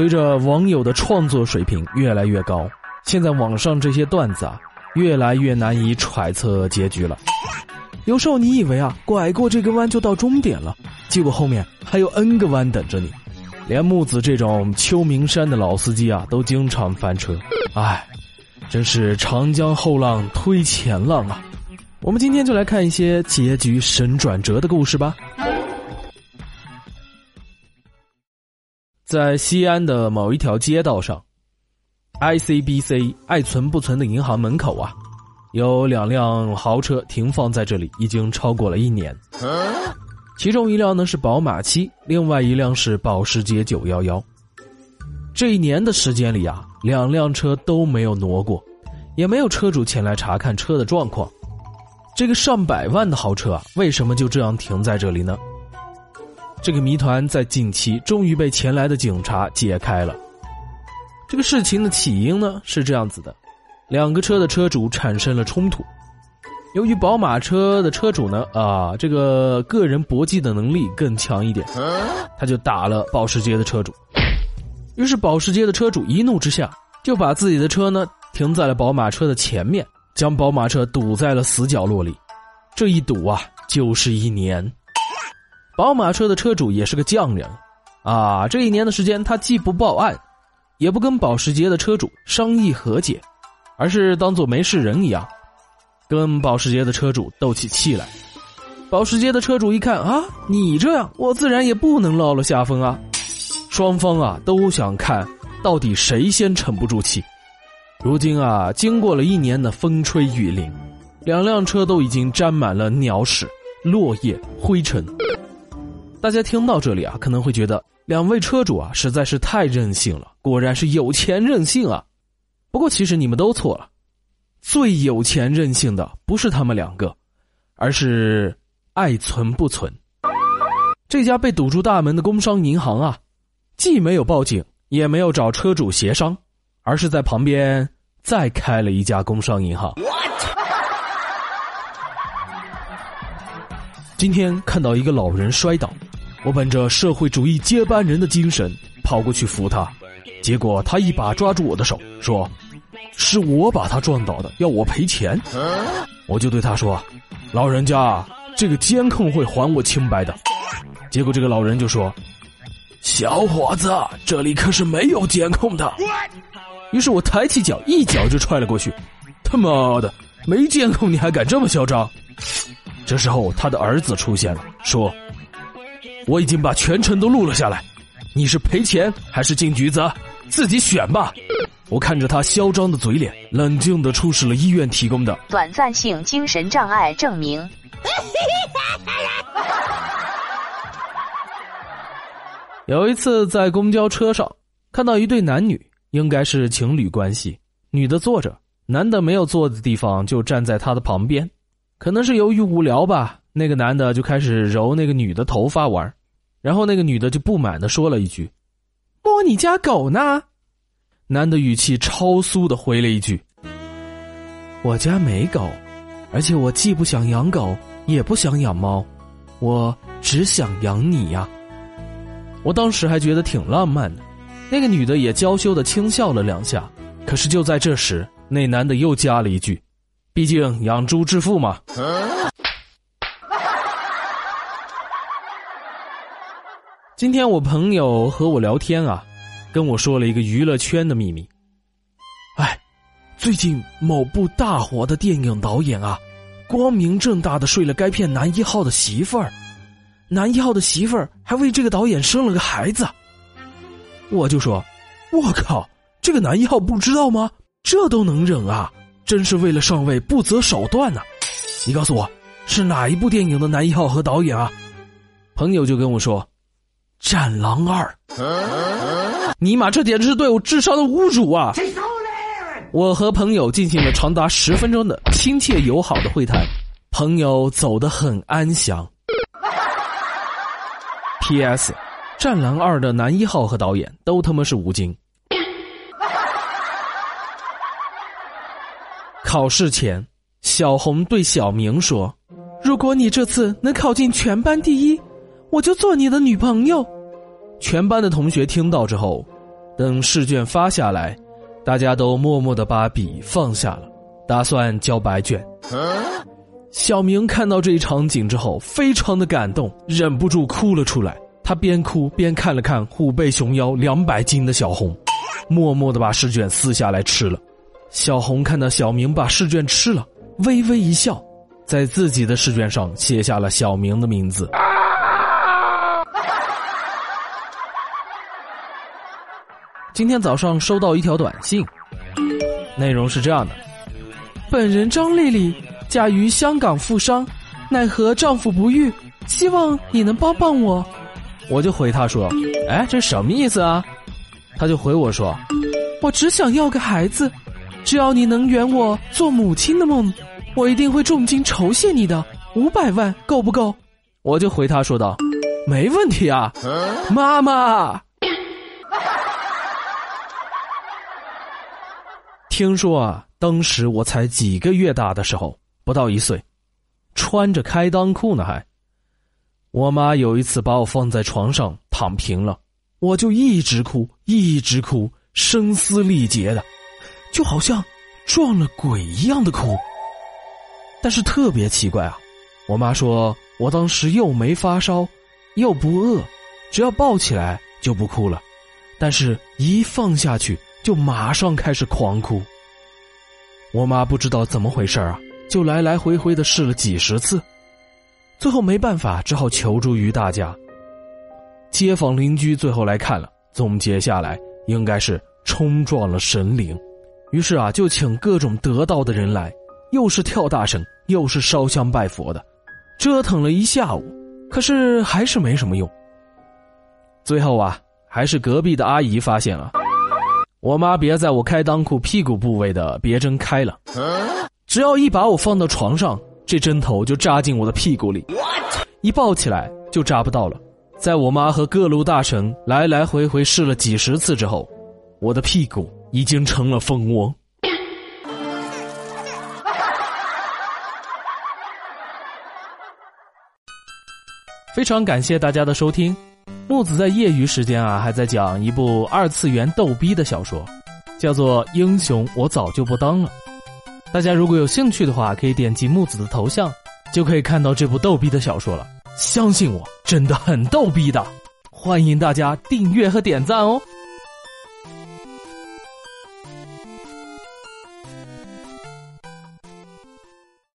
随着网友的创作水平越来越高，现在网上这些段子啊，越来越难以揣测结局了。有时候你以为啊，拐过这个弯就到终点了，结果后面还有 N 个弯等着你。连木子这种秋名山的老司机啊，都经常翻车。唉，真是长江后浪推前浪啊！我们今天就来看一些结局神转折的故事吧。在西安的某一条街道上，ICBC 爱存不存的银行门口啊，有两辆豪车停放在这里，已经超过了一年。其中一辆呢是宝马七，另外一辆是保时捷九幺幺。这一年的时间里啊，两辆车都没有挪过，也没有车主前来查看车的状况。这个上百万的豪车啊，为什么就这样停在这里呢？这个谜团在近期终于被前来的警察解开了。这个事情的起因呢是这样子的：两个车的车主产生了冲突。由于宝马车的车主呢啊，这个个人搏击的能力更强一点，他就打了保时捷的车主。于是保时捷的车主一怒之下，就把自己的车呢停在了宝马车的前面，将宝马车堵在了死角落里。这一堵啊，就是一年。宝马车的车主也是个匠人，啊，这一年的时间，他既不报案，也不跟保时捷的车主商议和解，而是当做没事人一样，跟保时捷的车主斗起气来。保时捷的车主一看啊，你这样，我自然也不能落了下风啊。双方啊都想看到底谁先沉不住气。如今啊，经过了一年的风吹雨淋，两辆车都已经沾满了鸟屎、落叶、灰尘。大家听到这里啊，可能会觉得两位车主啊实在是太任性了，果然是有钱任性啊。不过其实你们都错了，最有钱任性的不是他们两个，而是爱存不存。这家被堵住大门的工商银行啊，既没有报警，也没有找车主协商，而是在旁边再开了一家工商银行。今天看到一个老人摔倒。我本着社会主义接班人的精神跑过去扶他，结果他一把抓住我的手，说：“是我把他撞倒的，要我赔钱。”我就对他说：“老人家，这个监控会还我清白的。”结果这个老人就说：“小伙子，这里可是没有监控的。”于是我抬起脚，一脚就踹了过去。他妈的，没监控你还敢这么嚣张？这时候他的儿子出现了，说。我已经把全程都录了下来，你是赔钱还是进局子，自己选吧。我看着他嚣张的嘴脸，冷静的出示了医院提供的短暂性精神障碍证明。有一次在公交车上看到一对男女，应该是情侣关系，女的坐着，男的没有坐的地方就站在他的旁边，可能是由于无聊吧。那个男的就开始揉那个女的头发玩，然后那个女的就不满的说了一句：“摸你家狗呢？”男的语气超酥的回了一句：“我家没狗，而且我既不想养狗，也不想养猫，我只想养你呀。”我当时还觉得挺浪漫的，那个女的也娇羞的轻笑了两下。可是就在这时，那男的又加了一句：“毕竟养猪致富嘛。”今天我朋友和我聊天啊，跟我说了一个娱乐圈的秘密。哎，最近某部大火的电影导演啊，光明正大的睡了该片男一号的媳妇儿，男一号的媳妇儿还为这个导演生了个孩子。我就说，我靠，这个男一号不知道吗？这都能忍啊，真是为了上位不择手段呐！你告诉我，是哪一部电影的男一号和导演啊？朋友就跟我说。战狼二，尼玛，这简直是对我智商的侮辱啊！我和朋友进行了长达十分钟的亲切友好的会谈，朋友走得很安详。P.S. 战狼二的男一号和导演都他妈是吴京。考试前，小红对小明说：“如果你这次能考进全班第一。”我就做你的女朋友，全班的同学听到之后，等试卷发下来，大家都默默的把笔放下了，打算交白卷。小明看到这一场景之后，非常的感动，忍不住哭了出来。他边哭边看了看虎背熊腰两百斤的小红，默默的把试卷撕下来吃了。小红看到小明把试卷吃了，微微一笑，在自己的试卷上写下了小明的名字。今天早上收到一条短信，内容是这样的：本人张丽丽嫁于香港富商，奈何丈夫不育，希望你能帮帮我。我就回他说：“哎，这什么意思啊？”他就回我说：“我只想要个孩子，只要你能圆我做母亲的梦，我一定会重金酬谢你的。五百万够不够？”我就回他说道：“没问题啊，妈妈。”听说啊，当时我才几个月大的时候，不到一岁，穿着开裆裤呢还。我妈有一次把我放在床上躺平了，我就一直哭，一直哭，声嘶力竭的，就好像撞了鬼一样的哭。但是特别奇怪啊，我妈说我当时又没发烧，又不饿，只要抱起来就不哭了，但是一放下去。就马上开始狂哭。我妈不知道怎么回事啊，就来来回回的试了几十次，最后没办法，只好求助于大家。街坊邻居最后来看了，总结下来应该是冲撞了神灵，于是啊，就请各种得道的人来，又是跳大绳，又是烧香拜佛的，折腾了一下午，可是还是没什么用。最后啊，还是隔壁的阿姨发现了。我妈别在我开裆裤屁股部位的别针开了，只要一把我放到床上，这针头就扎进我的屁股里，一抱起来就扎不到了。在我妈和各路大神来来回回试了几十次之后，我的屁股已经成了蜂窝。非常感谢大家的收听。木子在业余时间啊，还在讲一部二次元逗逼的小说，叫做《英雄我早就不当了》。大家如果有兴趣的话，可以点击木子的头像，就可以看到这部逗逼的小说了。相信我，真的很逗逼的，欢迎大家订阅和点赞哦。